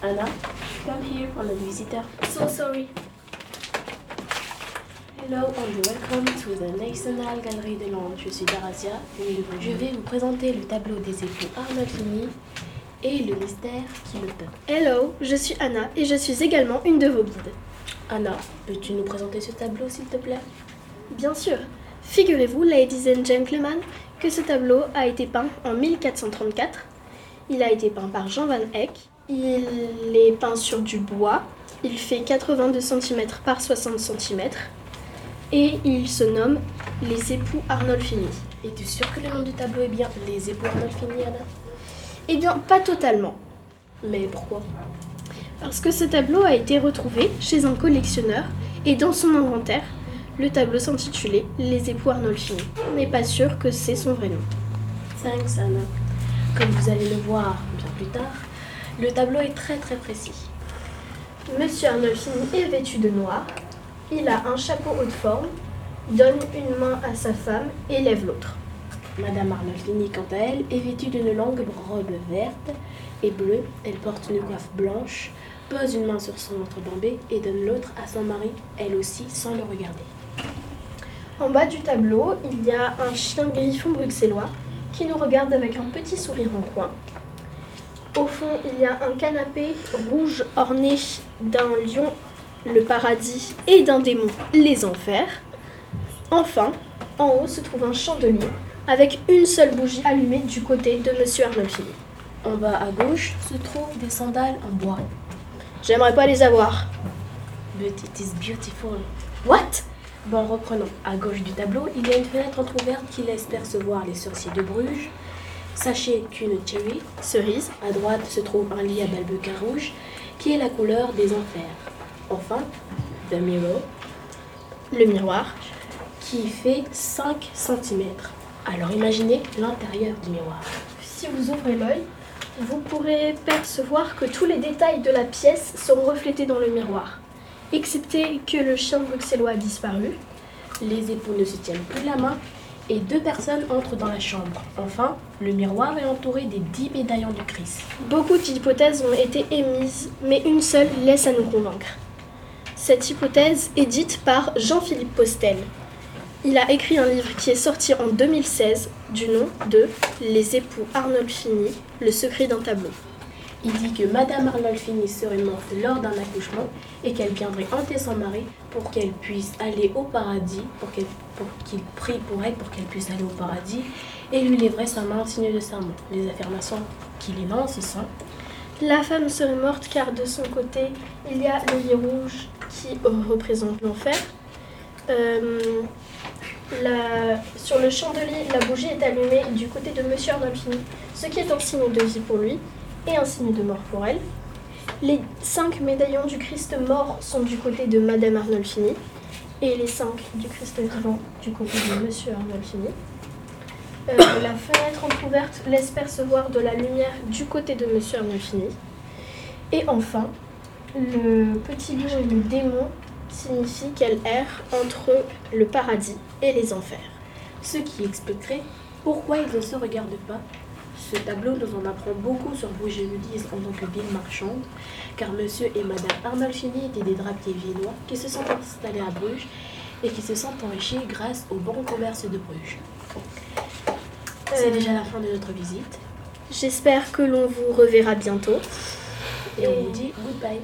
Anna, come here on a visitor. So sorry. Hello and welcome to the National Gallery de Londres. Je suis Darazia et je vais vous présenter le tableau des époux Arnolfini et le mystère qui le peint. Hello, je suis Anna et je suis également une de vos guides. Anna, peux-tu nous présenter ce tableau s'il te plaît? Bien sûr. Figurez-vous, ladies and gentlemen, que ce tableau a été peint en 1434. Il a été peint par Jean Van Eyck. Il est peint sur du bois. Il fait 82 cm par 60 cm. Et il se nomme Les époux Arnolfini. Es-tu sûr que le nom du tableau est bien Les époux Arnolfini, Anna? Eh bien, pas totalement. Mais pourquoi? Parce que ce tableau a été retrouvé chez un collectionneur et dans son inventaire, le tableau s'intitulait Les époux Arnolfini. On n'est pas sûr que c'est son vrai nom. Thanks, Anna. Comme vous allez le voir bien plus tard, le tableau est très très précis. Monsieur Arnolfini est vêtu de noir. Il a un chapeau haut de forme, donne une main à sa femme et lève l'autre. Madame Arnolfini, quant à elle, est vêtue d'une longue robe verte et bleue. Elle porte une coiffe blanche, pose une main sur son ventre bombé et donne l'autre à son mari, elle aussi, sans le regarder. En bas du tableau, il y a un chien griffon bruxellois qui nous regarde avec un petit sourire en coin. Au fond, il y a un canapé rouge orné d'un lion, le paradis, et d'un démon, les enfers. Enfin, en haut se trouve un chandelier avec une seule bougie allumée du côté de Monsieur Arnolfini. En bas à gauche se trouvent des sandales en bois. J'aimerais pas les avoir. But it is beautiful. What? Bon, reprenons. À gauche du tableau, il y a une fenêtre entrouverte qui laisse percevoir les sorciers de Bruges. Sachez qu'une cherry, Cerise. à droite se trouve un lit à balbequin rouge, qui est la couleur des enfers. Enfin, The Mirror, Le miroir. qui fait 5 cm. Alors imaginez l'intérieur du miroir. Si vous ouvrez l'œil, vous pourrez percevoir que tous les détails de la pièce sont reflétés dans le miroir, excepté que le chien bruxellois a disparu. Les époux ne se tiennent plus la main et deux personnes entrent dans la chambre. Enfin, le miroir est entouré des 10 médaillons du Christ. Beaucoup d'hypothèses ont été émises, mais une seule laisse à nous convaincre. Cette hypothèse est dite par Jean-Philippe Postel. Il a écrit un livre qui est sorti en 2016 du nom de Les époux Arnolfini, le secret d'un tableau. Il dit que Madame Arnolfini serait morte lors d'un accouchement et qu'elle viendrait hanter son mari pour qu'elle puisse aller au paradis, pour qu'il prie pour elle, pour qu'elle puisse aller au paradis et lui livrer sa main en signe de serment. Les affirmations qu'il énonce sont La femme serait morte car de son côté, il y a le lit rouge qui représente l'enfer. Euh, sur le chandelier, la bougie est allumée du côté de Monsieur Arnolfini, ce qui est un signe de vie pour lui et un signe de mort pour elle. Les cinq médaillons du Christ mort sont du côté de Madame Arnolfini et les cinq du Christ vivant du côté de Monsieur Arnolfini. Euh, la fenêtre entrouverte laisse percevoir de la lumière du côté de Monsieur Arnolfini. Et enfin, le petit lion et le démon signifient qu'elle erre entre le paradis et les enfers. ce qui expliquerait pourquoi ils ne se regardent pas. Ce tableau nous en apprend beaucoup sur Bruges et Ludise en tant que ville marchande, car monsieur et madame Arnolfini étaient des drapiers viennois qui se sont installés à Bruges et qui se sont enrichis grâce au bon commerce de Bruges. C'est Euh, déjà la fin de notre visite J'espère que l'on vous reverra bientôt. et on vous dit. Goodbye.